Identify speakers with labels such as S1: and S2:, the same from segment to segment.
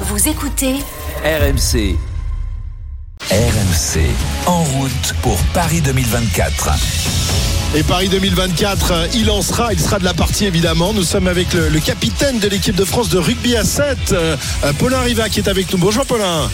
S1: Vous écoutez
S2: RMC. RMC, en route pour Paris 2024.
S3: Et Paris 2024, euh, il en sera, il sera de la partie évidemment. Nous sommes avec le, le capitaine de l'équipe de France de rugby à 7, euh, euh, Paulin Riva qui est avec nous. Bonjour Paulin.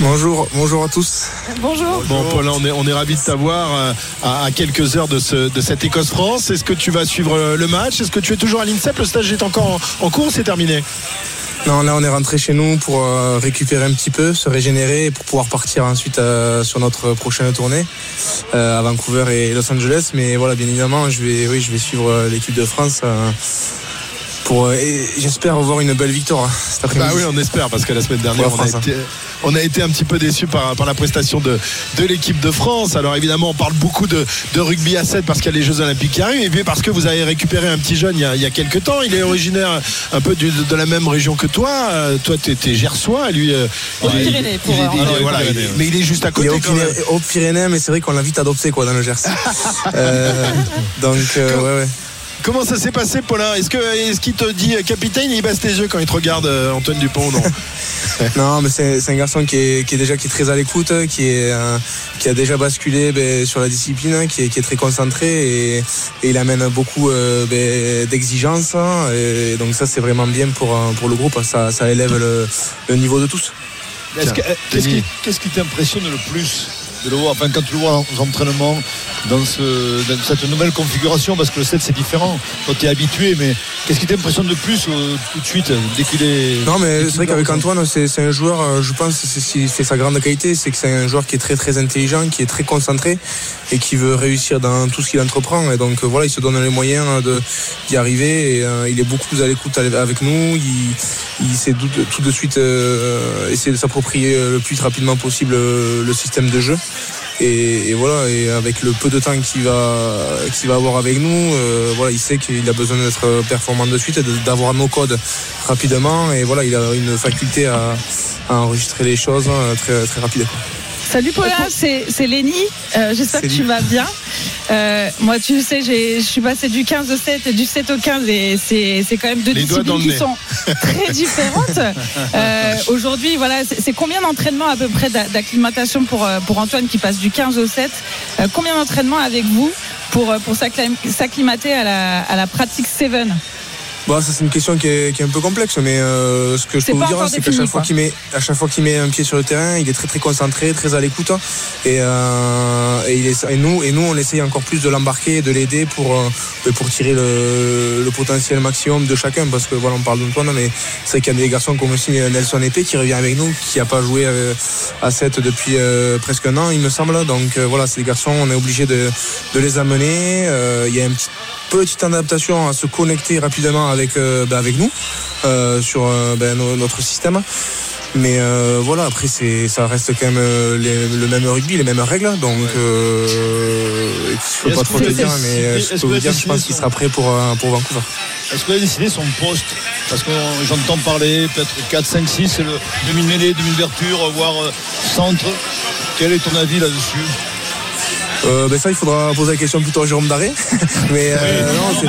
S4: Bonjour, bonjour à tous.
S5: Bonjour.
S3: Bon Paulin, on est, on est ravis de t'avoir à, à quelques heures de, ce, de cette Écosse-France. Est-ce que tu vas suivre le match? Est-ce que tu es toujours à l'INSEP? Le stage est encore en, en cours, c'est terminé
S4: Non, là on est rentré chez nous pour euh, récupérer un petit peu, se régénérer et pour pouvoir partir ensuite euh, sur notre prochaine tournée euh, à Vancouver et Los Angeles. Mais voilà, bien évidemment, je vais, oui, je vais suivre l'équipe de France. Euh, pour, euh, j'espère avoir une belle victoire hein, cet
S3: Bah
S4: après-midi.
S3: oui, on espère parce que la semaine dernière, on a, été, on a été un petit peu déçus par, par la prestation de, de l'équipe de France. Alors évidemment, on parle beaucoup de, de rugby à 7 parce qu'il y a les Jeux Olympiques qui arrivent et puis parce que vous avez récupéré un petit jeune il y a, il y a quelques temps. Il est originaire un peu du- de la même région que toi. Euh, toi, tu étais gersois, lui. euh, il est- il il voilà, il mais il est juste à
S4: Il
S3: côté.
S4: est au
S3: quand.
S4: Pyrénées, Pyrénées, mais c'est vrai qu'on l'a vite adopté quoi dans le Gers. Euh, donc euh, ouais, ouais.
S3: Comment ça s'est passé, Paulin Est-ce que est-ce qu'il te dit euh, capitaine Il baisse tes yeux quand il te regarde, euh, Antoine Dupont non
S4: Non, mais c'est un garçon qui est, qui est déjà qui est très à l'écoute, qui est euh, qui a déjà basculé ben, sur la discipline, qui est, qui est très concentré et, et il amène beaucoup euh, ben, d'exigences. hein, Et donc ça, c'est vraiment bien pour pour le groupe. Ça, ça élève le, le niveau de tous.
S6: Est-ce que-
S3: Tiens,
S6: Qu'est-ce qui, t'impressionne le plus de le voir, enfin, quand tu le vois aux entraînements dans, ce, dans cette nouvelle configuration Parce que le 7 c'est différent, toi tu es habitué, mais qu'est-ce qui t'impressionne le plus euh, tout de suite dès qu'il est.
S4: Non, mais c'est vrai qu'avec Antoine, c'est un joueur, euh, je pense, c'est sa grande qualité, c'est que c'est un joueur qui est très très intelligent, qui est très concentré et qui veut réussir dans tout ce qu'il entreprend. Et donc euh, voilà, il se donne les moyens de- d'y arriver. Et, euh, il est beaucoup plus à l'écoute avec nous. Il, il sait tout, tout de suite euh, essayer de s'approprier le plus rapidement possible le système de jeu. Et, voilà, et avec le peu de temps qu'il va, qu'il va avoir avec nous, euh, voilà, il sait qu'il a besoin d'être performant de suite et d'avoir nos codes rapidement. Et voilà, il a une faculté à, enregistrer les choses euh, très, très.
S5: Salut Paula, c'est c'est Lénie. Euh, J'espère que tu vas bien. Euh, moi, tu sais, j'ai- je suis passée du 15 au 7 et du 7 au 15 et c'est c'est quand même deux
S3: Les
S5: disciplines qui sont très différentes. Euh, Aujourd'hui, voilà, c'est combien d'entraînements à peu près d'a- d'acclimatation pour, euh, pour Antoine qui passe du 15 au 7 Euh, Combien d'entraînements avec vous pour, euh, pour s'acclim- s'acclimater à la, à la pratique 7
S4: Bon, ça c'est une question qui est, qui est un peu complexe, mais euh, ce que je peux vous dire, c'est qu'à chaque fois qu'il met, à chaque fois qu'il met un pied sur le terrain, il est très très concentré, très à l'écoute, et, euh, et, il est- et nous, et nous, on essaye encore plus de l'embarquer, de l'aider pour euh, pour tirer le, le potentiel maximum de chacun, parce que voilà, on parle d'Antoine, mais c'est vrai qu'il y a des garçons comme aussi Nelson Épée qui revient avec nous, qui a pas joué euh, à 7 depuis euh, presque un an, il me semble. Donc euh, voilà, c'est des garçons, on est obligé de, de les amener. Euh, Il y a un petit petite adaptation à se connecter rapidement avec, euh, ben, avec nous euh, sur euh, no- notre système. Mais euh, voilà, après c'est ça reste quand même euh, les- le même rugby, les mêmes règles. Donc euh, je peux pas trop
S6: vous
S4: te
S6: avez
S4: dire, mais je peux
S6: vous
S4: vous
S6: avez
S4: dire, je pense qu'il sera prêt pour, pour Vancouver.
S6: Est-ce que tu as décidé son poste? Parce que j'entends parler peut-être 4, 5, 6, c'est le demi-mêlée, demi-ouverture, voire centre. Quel est ton avis là-dessus?
S4: Euh, ben ça, il faudra poser la question plutôt à Jérôme Daré. mais euh, non, c'est-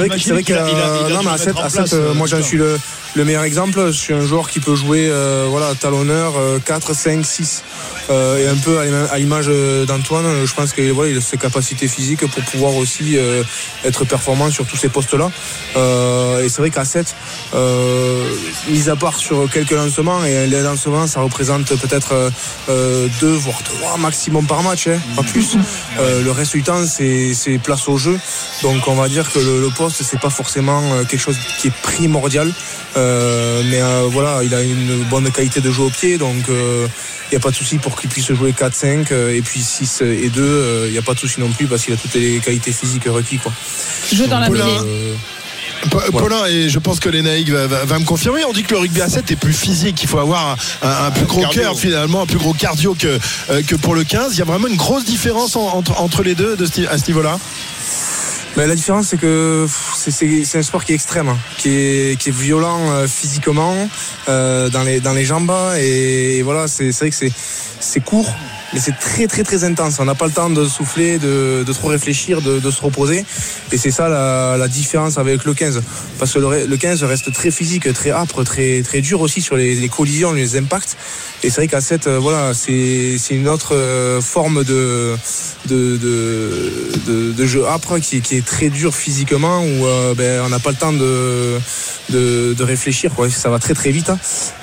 S4: vrai, que- vrai que, euh, non, mais à
S6: le
S4: 7,
S6: mettre en
S4: à
S6: place,
S4: 7, euh, moi j'en suis le, le meilleur exemple. Je suis un joueur qui peut jouer euh, voilà, talonneur euh, 4, 5, 6. Euh, et un peu à l'ima- à l'image euh, d'Antoine, je pense qu'il voilà, il a ses capacités physiques pour pouvoir aussi euh, être performant sur tous ces postes-là. Euh, et c'est vrai qu'à 7, euh, mis à part sur quelques lancements, et les lancements, ça représente peut-être euh, euh, deux voire trois maximum par match, hein, pas plus. Euh, le reste du temps, c'est c'est place au jeu. Donc on va dire que le, le poste, c'est pas forcément euh, quelque chose qui est primordial. Euh, mais euh, voilà, il a une bonne qualité de jeu au pied, donc il n'y a pas de souci pour qu'il puisse jouer 4-5 euh, et puis 6 et 2, il n'y a pas de souci non plus parce qu'il a toutes les qualités physiques requises. Quoi.
S5: Joue dans la
S3: Paulin.
S4: Euh,
S3: Pa- Paulin, et je pense que Lénaïque va, va- va me confirmer, on dit que le rugby à 7 est plus physique, il faut avoir un, un- un plus gros
S6: cardio.
S3: cœur finalement, un plus gros cardio que, euh, que pour le 15. Il y a vraiment une grosse différence en- entre, entre les deux de ce- à ce niveau-là?
S4: Ben, la différence, c'est que c'est- un sport qui est extrême, hein, qui est, qui est violent euh, physiquement euh, dans, les, dans les jambes. Et, voilà, c'est vrai que c'est c'est court, mais c'est très très très intense. On n'a pas le temps de souffler, de, de trop réfléchir, de, de, se reposer. Et c'est ça la, la, différence avec le 15. Parce que le, le, 15 reste très physique, très âpre, très, très dur aussi sur les, les collisions, les impacts. Et c'est vrai qu'à 7, euh, voilà, c'est une autre euh, forme de, de, de, jeu âpre qui, qui, est très dur physiquement, où euh, ben, on n'a pas le temps de, de, de, réfléchir. Quoi. Ça va très très vite.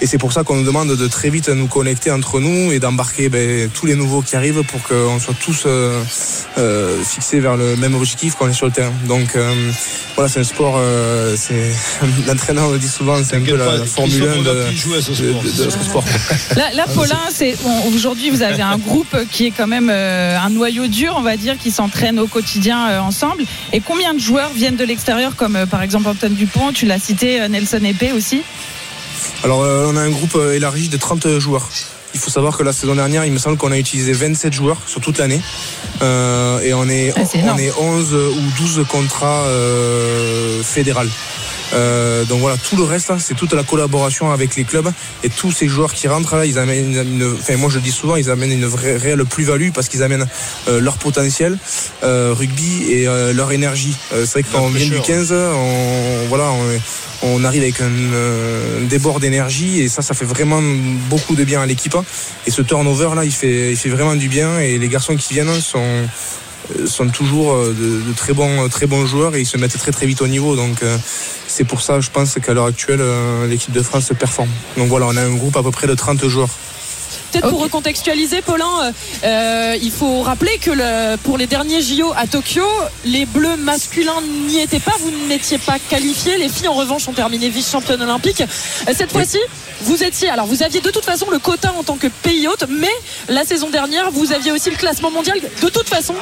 S4: Et c'est pour ça qu'on nous demande de très vite nous connecter entre nous et d'embarquer ben, tous les nouveaux qui arrivent pour qu'on soit tous euh, euh, fixés vers le même objectif quand on est sur le terrain. Donc euh, voilà, c'est un sport, c'est l'entraîneur le dit souvent, c'est un peu la, la Formule 1 de, de, ce sport.
S5: Là, là Paulin, bon, aujourd'hui vous avez un groupe qui est quand même un noyau dur, on va dire, qui s'entraîne au quotidien ensemble. Et combien de joueurs viennent de l'extérieur, comme par exemple Antoine Dupont, tu l'as cité, Nelson Epé aussi?
S4: Alors on a un groupe élargi de 30 joueurs. Il faut savoir que la saison dernière, il me semble qu'on a utilisé 27 joueurs sur toute l'année. Euh, et on est,
S5: Ah, c'est
S4: on est 11 ou 12 contrats euh, fédérales. Euh, donc voilà, tout le reste, hein, c'est toute la collaboration avec les clubs et tous ces joueurs qui rentrent là, ils amènent une, enfin moi je le dis souvent, ils amènent une vraie réelle plus-value parce qu'ils amènent euh, leur potentiel euh, rugby et euh, leur énergie. Euh, c'est vrai que quand on vient du 15, on, voilà, on, on arrive avec un, euh, débord d'énergie et ça, ça fait vraiment beaucoup de bien à l'équipe. Et ce turnover là, il fait, il fait vraiment du bien et les garçons qui viennent sont euh, sont toujours euh, de, très bons très bons joueurs et ils se mettent très vite au niveau. Euh, c'est pour ça je pense qu'à l'heure actuelle euh, l'équipe de France performe. Donc voilà on a un groupe à peu près de 30 joueurs
S1: Peut-être pour recontextualiser, Paulin, euh, il faut rappeler que le- pour les derniers JO à Tokyo, les Bleus masculins n'y étaient pas, vous n'étiez pas qualifiés. Les filles, en revanche, ont terminé vice-championnes olympiques. Euh, Cette fois-ci, vous étiez, alors vous aviez de toute façon le quota en tant que pays hôte, mais la saison dernière, vous aviez aussi le classement mondial. De toute façon,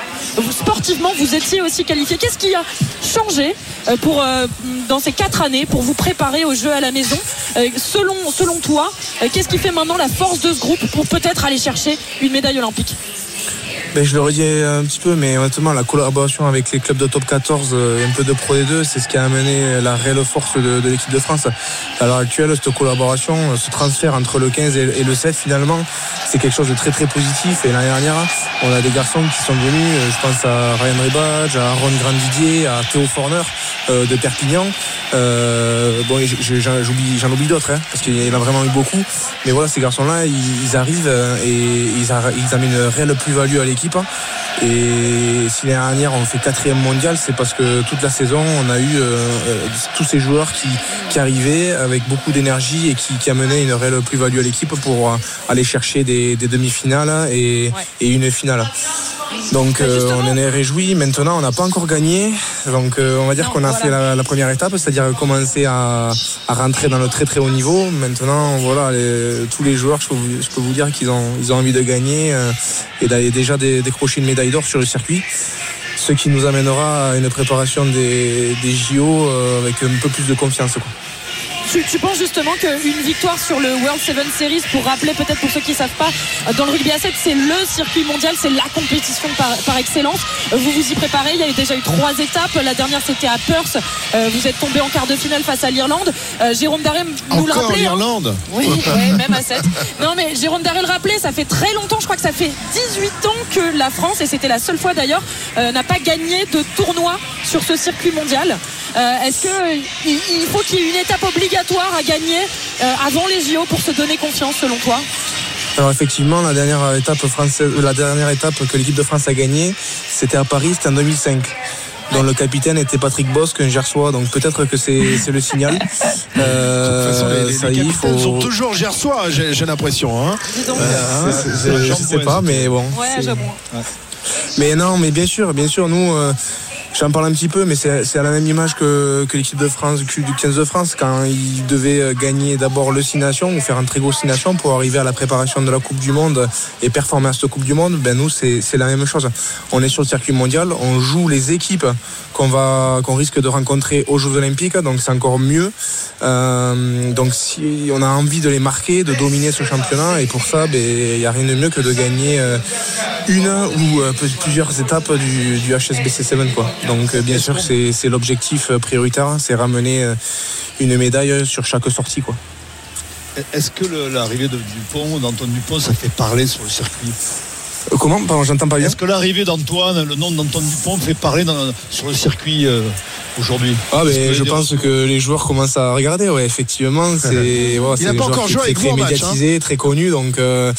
S1: sportivement, vous étiez aussi qualifié. Qu'est-ce qui a changé euh, pour, euh, dans ces quatre années pour vous préparer aux Jeux à la maison? Euh, selon, selon toi, euh, qu'est-ce qui fait maintenant la force de ce groupe pour peut-être aller chercher une médaille olympique
S4: Ben, je le redis un petit peu, mais honnêtement, la collaboration avec les clubs de top 14 euh, et un peu de Pro D2, c'est ce qui a amené la réelle force de, de l'équipe de France. À l'heure actuelle, cette collaboration, euh, ce transfert entre le 15 et, le 7, finalement, c'est quelque chose de très très positif. Et l'année dernière, on a des garçons qui sont venus, euh, je pense à Ryan Ribadge, à Aaron Grandidier, à Théo Forner euh, de Perpignan. Euh, bon, j'en j'en oublie d'autres, hein, parce qu'il y en a vraiment eu beaucoup. Mais voilà, ces garçons-là, ils, ils arrivent et ils, ils amènent une réelle plus-value à l'équipe. Et si l'année dernière on fait quatrième mondial, c'est parce que toute la saison on a eu euh, euh, tous ces joueurs qui, qui arrivaient avec beaucoup d'énergie et qui, qui amenaient une réelle plus-value à l'équipe pour euh, aller chercher des, des demi-finales et, et une finale. Donc euh, on en est réjoui. Maintenant, on n'a pas encore gagné. Donc euh, on va dire qu'on a
S1: voilà.
S4: fait la, la première étape, c'est-à-dire commencer à, à rentrer dans le très très haut niveau. Maintenant, voilà, les- tous les joueurs, je peux vous, je peux vous dire qu'ils ont, ils ont envie de gagner euh, et d'aller déjà dé- décrocher une médaille d'or sur le circuit. Ce qui nous amènera à une préparation des, des JO euh, avec un peu plus de confiance. Quoi.
S1: Tu, tu penses justement qu'une victoire sur le World Seven Series, pour rappeler peut-être pour ceux qui ne savent pas, dans le rugby à 7, c'est le circuit mondial, c'est la compétition par, par excellence. Vous vous y préparez, il y a déjà eu trois étapes. La dernière c'était à Perth. Euh, vous êtes tombé en quart de finale face à l'Irlande. Euh, Jérôme Daré nous le rappelait. hein.
S3: l'Irlande
S1: Oui, ouais, même à 7. Non, mais Jérôme Daré le rappelait, ça fait très longtemps, je crois que ça fait 18 ans que la France, et c'était la seule fois d'ailleurs, euh, n'a pas gagné de tournoi sur ce circuit mondial. Euh, Est-ce qu'il il faut qu'il y ait une étape obligatoire à gagner euh, avant les JO pour se donner confiance, selon toi?
S4: Alors effectivement, la dernière étape française, la dernière étape que l'équipe de France a gagnée, c'était à Paris, c'était en 2005. Dont le capitaine était Patrick Bosque, un Gersois, donc peut-être que c'est le signal. Euh,
S3: De toute façon, les, les-
S4: ça
S3: les
S4: y faut.
S3: sont toujours gersois, j'ai l'impression. Hein. Euh,
S4: je sais pas, mais bon.
S1: Ouais.
S4: Mais non, mais bien sûr, bien sûr, nous, euh, j'en parle un petit peu, mais c'est à la même image que, que l'équipe de France, du 15 de France, quand ils devaient euh, gagner d'abord le Six Nations ou faire un très gros Six Nations pour arriver à la préparation de la Coupe du Monde et performer à cette Coupe du Monde, ben nous, c'est la même chose. On est sur le circuit mondial, on joue les équipes qu'on va qu'on risque de rencontrer aux Jeux Olympiques, donc c'est encore mieux. Euh, donc si on a envie de les marquer, de dominer ce championnat, et pour ça, ben, il n'y a rien de mieux que de gagner euh, une ou euh, plusieurs étapes du, du HSBC 7 quoi. Donc euh, bien sûr c'est l'objectif euh, prioritaire, c'est ramener euh, une médaille sur chaque sortie quoi.
S6: Est-ce que l'arrivée de Dupont, d'Antoine Dupont, ça fait parler sur le circuit?
S4: Comment Pardon, j'entends pas bien.
S6: Est-ce que l'arrivée d'Antoine, le nom d'Antoine Dupont fait parler dans- sur le circuit euh, aujourd'hui?
S4: Ah, mais
S6: que
S4: je pense que les joueurs commencent à regarder, ouais, effectivement. C'est c'est
S3: n'a pas encore joué
S4: très,
S3: avec
S4: très
S3: vous hein.
S4: médiatisé, très connu, donc euh,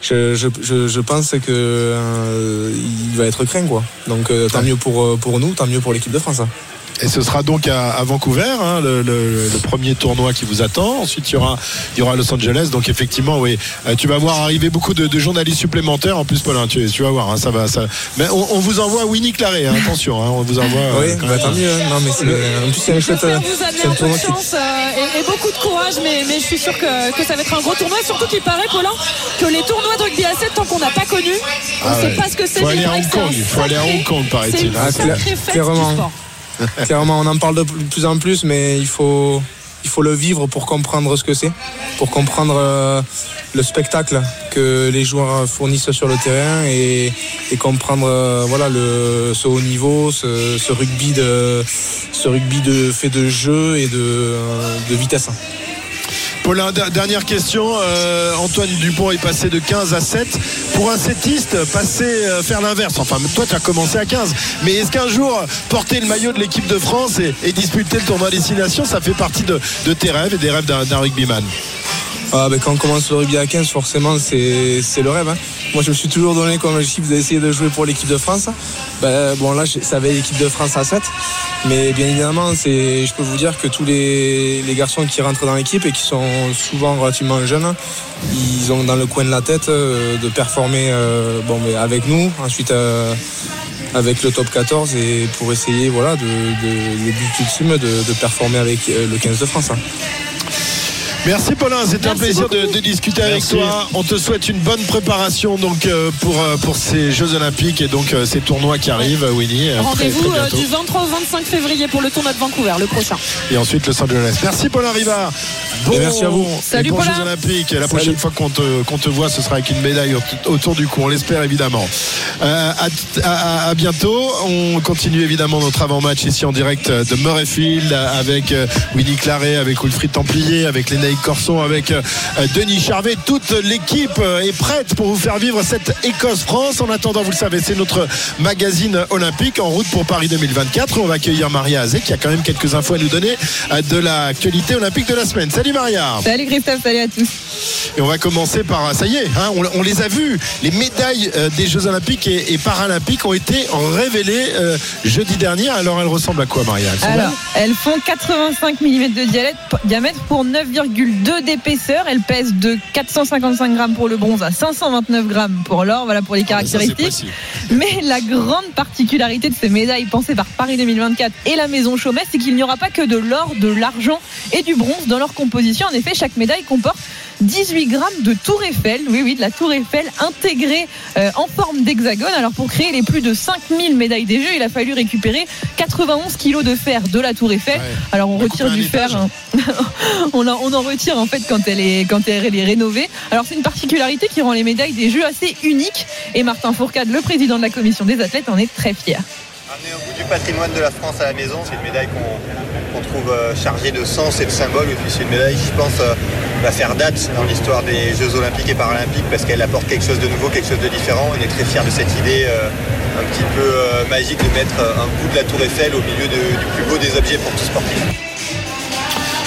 S4: je, je, je, je pense que euh, il va être craint, quoi. Donc tant mieux pour, pour nous, tant mieux pour l'équipe de France. hein.
S3: Et ce sera donc à, à Vancouver, hein, le, le- le premier tournoi qui vous attend. Ensuite, il y aura, il y aura Los Angeles. Donc effectivement, oui, euh, tu vas voir arriver beaucoup de, de journalistes supplémentaires. En plus, Paulin, tu, tu vas voir, hein, ça va. Ça... Mais on, on vous envoie Winnie Claret. hein, attention, hein, on vous envoie. euh,
S4: oui, bah, tant mieux. hein. Non, mais c'est en plus c'est un chouette.
S1: J'espère
S4: euh,
S1: vous amener un peu
S4: tournoi
S1: de
S4: qui-
S1: chance euh, et, et beaucoup de courage, mais, mais je suis sûr que, que ça va être un gros tournoi. Surtout qu'il paraît, Paulin, que les tournois de rugby à 7, tant qu'on n'a pas connu, on
S3: Ah
S1: ne sait
S3: ouais.
S1: pas ce que c'est.
S3: Faut
S1: il
S3: aller à Hong Kong, faut aller à Hong Kong, paraît-il. Ah,
S4: clairement. Clairement, on en parle de plus en plus, mais il faut, le vivre pour comprendre ce que c'est, pour comprendre euh, le spectacle que les joueurs fournissent sur le terrain et, comprendre euh, voilà, le, ce haut niveau, ce, rugby, de, fait de jeu et de, euh, de vitesse.
S3: Paulin, der- dernière question. Euh, Antoine Dupont est passé de 15 à 7. Pour un settiste, passer, euh, faire l'inverse. Enfin, toi, tu as commencé à 15. Mais est-ce qu'un jour, porter le maillot de l'équipe de France et, disputer le tournoi destination, ça fait partie de, de tes rêves et des rêves d'un rugbyman?
S4: Ah, ben, quand on commence le rugby à 15, forcément, c'est le rêve. hein. Moi, je me suis toujours donné comme objectif d'essayer de jouer pour l'équipe de France. Ben, bon, là, ça avait l'équipe de France à 7. Mais bien évidemment, je peux vous dire que tous les, les garçons qui rentrent dans l'équipe et qui sont souvent relativement jeunes, ils ont dans le coin de la tête euh, de performer euh, bon, mais avec nous, ensuite euh, avec le top 14 et pour essayer voilà, de, le but ultime de, de performer avec le 15 de France. hein.
S3: Merci Paulin, c'était un plaisir de, discuter avec toi. On te souhaite une bonne préparation donc euh, pour, euh, pour ces Jeux Olympiques et donc euh, ces tournois qui arrivent, Winnie.
S1: Rendez-vous euh, du 23 au 25 février pour le tournoi de Vancouver, le prochain.
S3: Et ensuite Los Angeles. Merci Paulin Rivard. Bon,
S4: Et merci à vous.
S3: et
S1: Salut,
S3: bons
S1: Paulin.
S3: Jeux Olympiques. Et la
S4: Salut.
S3: prochaine fois qu'on te, qu'on te voit, ce sera avec une médaille au- autour du cou. On l'espère évidemment. Euh, à, à- à bientôt. On continue évidemment notre avant-match ici en direct de Murrayfield avec euh, Winnie Claret, avec Wilfried Templier, avec Lénaïque Corson, avec euh, Denis Charvet. Toute l'équipe est prête pour vous faire vivre cette Écosse-France. En attendant, vous le savez, c'est notre magazine olympique en route pour Paris 2024. On va accueillir Maria Azé qui a quand même quelques infos à nous donner euh, de l'actualité olympique de la semaine. Salut Maria
S5: Salut Christophe, salut à tous.
S3: et on va commencer par, ça y est, hein, on, on les a vus. Les médailles euh, des Jeux Olympiques et, et Paralympiques ont été révélées euh, jeudi dernier. Alors elles ressemblent à quoi, Maria? Elles
S5: Alors, elles font 85 mm de diamètre, pour 9,2 d'épaisseur. Elles pèsent de 455 grammes pour le bronze à 529 grammes pour l'or. Voilà pour les
S3: Ah, Ça,
S5: caractéristiques. Mais la grande particularité de ces médailles pensées par Paris 2024 et la maison Chaumet, c'est qu'il n'y aura pas que de l'or, de l'argent et du bronze dans leur composition. En effet, chaque médaille comporte 18 grammes de tour Eiffel, oui, oui, de la tour Eiffel intégrée euh, en forme d'hexagone. Alors pour créer les plus de 5000 médailles des Jeux, il a fallu récupérer 91 kilos de fer de la tour Eiffel.
S3: Ouais.
S5: Alors on retire du fer, hein. on, en, on en retire en fait quand elle est quand elle est rénovée. Alors c'est une particularité qui rend les médailles des Jeux assez uniques. Et Martin Fourcade, le président de la commission des athlètes, en est très fier.
S7: Ramener au bout du patrimoine de la France à la maison, c'est une médaille qu'on trouve euh, chargée de sens et de symboles. Et puis c'est une médaille qui, je pense, euh, va faire date dans l'histoire des Jeux Olympiques et Paralympiques parce qu'elle apporte quelque chose de nouveau, quelque chose de différent. On est très fiers de cette idée euh, un petit peu magique de mettre un bout de la tour Eiffel au milieu du plus beau des objets pour tout sportif.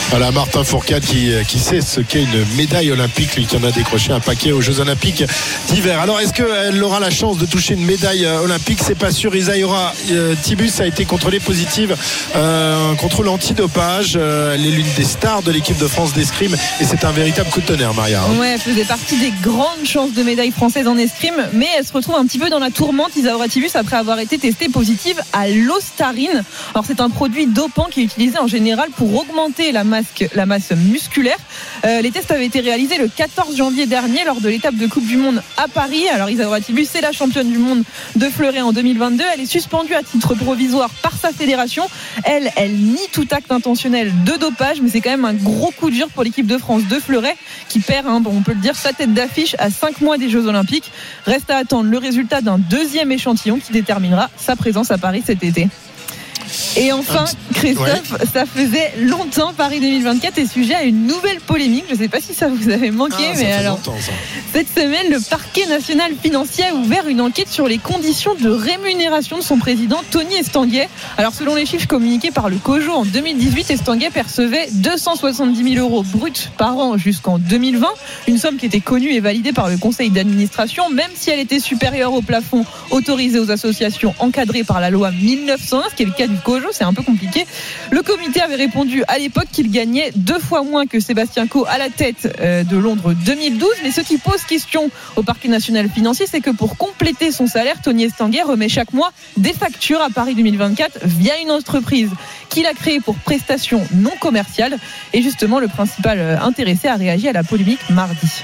S3: Voilà Martin Fourcade qui, euh, qui sait ce qu'est une médaille olympique, lui qui en a décroché un paquet aux Jeux Olympiques d'hiver. Alors est-ce qu'elle aura la chance de toucher une médaille euh, olympique? C'est pas sûr. Isaïra euh, Tibus a été contrôlée positive, euh, contrôle antidopage. Elle est l'une des stars de l'équipe de France d'escrime et c'est un véritable coup de tonnerre, Maria. hein.
S5: Elle faisait partie des grandes chances de médaille française en escrime, mais elle se retrouve un petit peu dans la tourmente, Isaura Tibus, après avoir été testée positive à l'ostarine. Alors c'est un produit dopant qui est utilisé en général pour augmenter la la masse musculaire. Euh, les tests avaient été réalisés le 14 janvier dernier lors de l'étape de Coupe du Monde à Paris. Alors Isaura Tibus, c'est la championne du monde de fleuret en 2022. Elle est suspendue à titre provisoire par sa fédération. Elle, elle nie tout acte intentionnel de dopage, mais c'est quand même un gros coup dur pour l'équipe de France de fleuret qui perd, hein, on peut le dire, sa tête d'affiche à 5 mois des Jeux Olympiques. Reste à attendre le résultat d'un deuxième échantillon qui déterminera sa présence à Paris cet été. Et enfin, Christophe, ça faisait longtemps Paris 2024 est sujet à une nouvelle polémique. Je ne sais pas si ça vous avait manqué,
S3: Ah,
S5: mais alors. Cette semaine, le parquet national financier a ouvert une enquête sur les conditions de rémunération de son président Tony Estanguet. Alors, selon les chiffres communiqués par le COJO en 2018, Estanguet percevait 270 000 euros bruts par an jusqu'en 2020, une somme qui était connue et validée par le conseil d'administration, même si elle était supérieure au plafond autorisé aux associations encadrées par la loi 1901, ce qui est le cas du COJO, c'est un peu compliqué. Le comité avait répondu à l'époque qu'il gagnait deux fois moins que Sébastien Coe à la tête euh, de Londres 2012. Mais ce qui pose question au parquet national financier, c'est que pour compléter son salaire, Tony Estanguet remet chaque mois des factures à Paris 2024 via une entreprise qu'il a créée pour prestations non commerciales. Et justement, le principal euh, intéressé a réagi à la polémique mardi.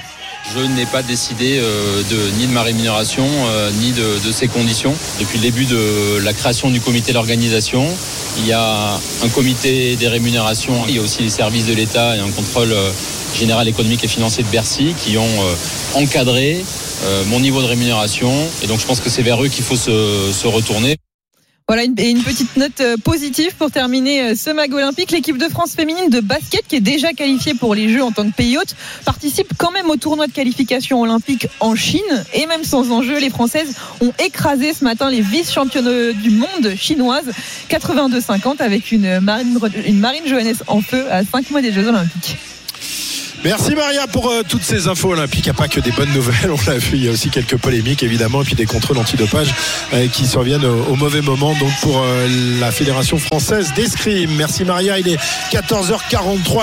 S8: Je n'ai pas décidé euh, ni de ma rémunération, euh, ni de, de ses conditions. Depuis le début de la création du comité d'organisation, il y a un comité des rémunérations, il y a aussi les services de l'État et un contrôle euh, général économique et financier de Bercy qui ont encadré mon niveau de rémunération. Et donc je pense que c'est vers eux qu'il faut se retourner.
S5: Voilà une, et une petite note euh, positive pour terminer euh, ce mag olympique. L'équipe de France féminine de basket, qui est déjà qualifiée pour les Jeux en tant que pays hôte, participe quand même au tournoi de qualification olympique en Chine. Et même sans enjeu, les Françaises ont écrasé ce matin les vice-championnes du monde chinoises 82-50 avec une Marine, une Marine Johannes en feu à 5 mois des Jeux olympiques.
S3: Merci Maria pour euh, toutes ces infos olympiques. Il n'y a pas que des bonnes nouvelles, on l'a vu. Il y a aussi quelques polémiques évidemment, et puis des contrôles antidopage euh, qui surviennent au, au mauvais moment. Donc pour euh, la Fédération française d'escrime. Merci Maria. Il est 14h43.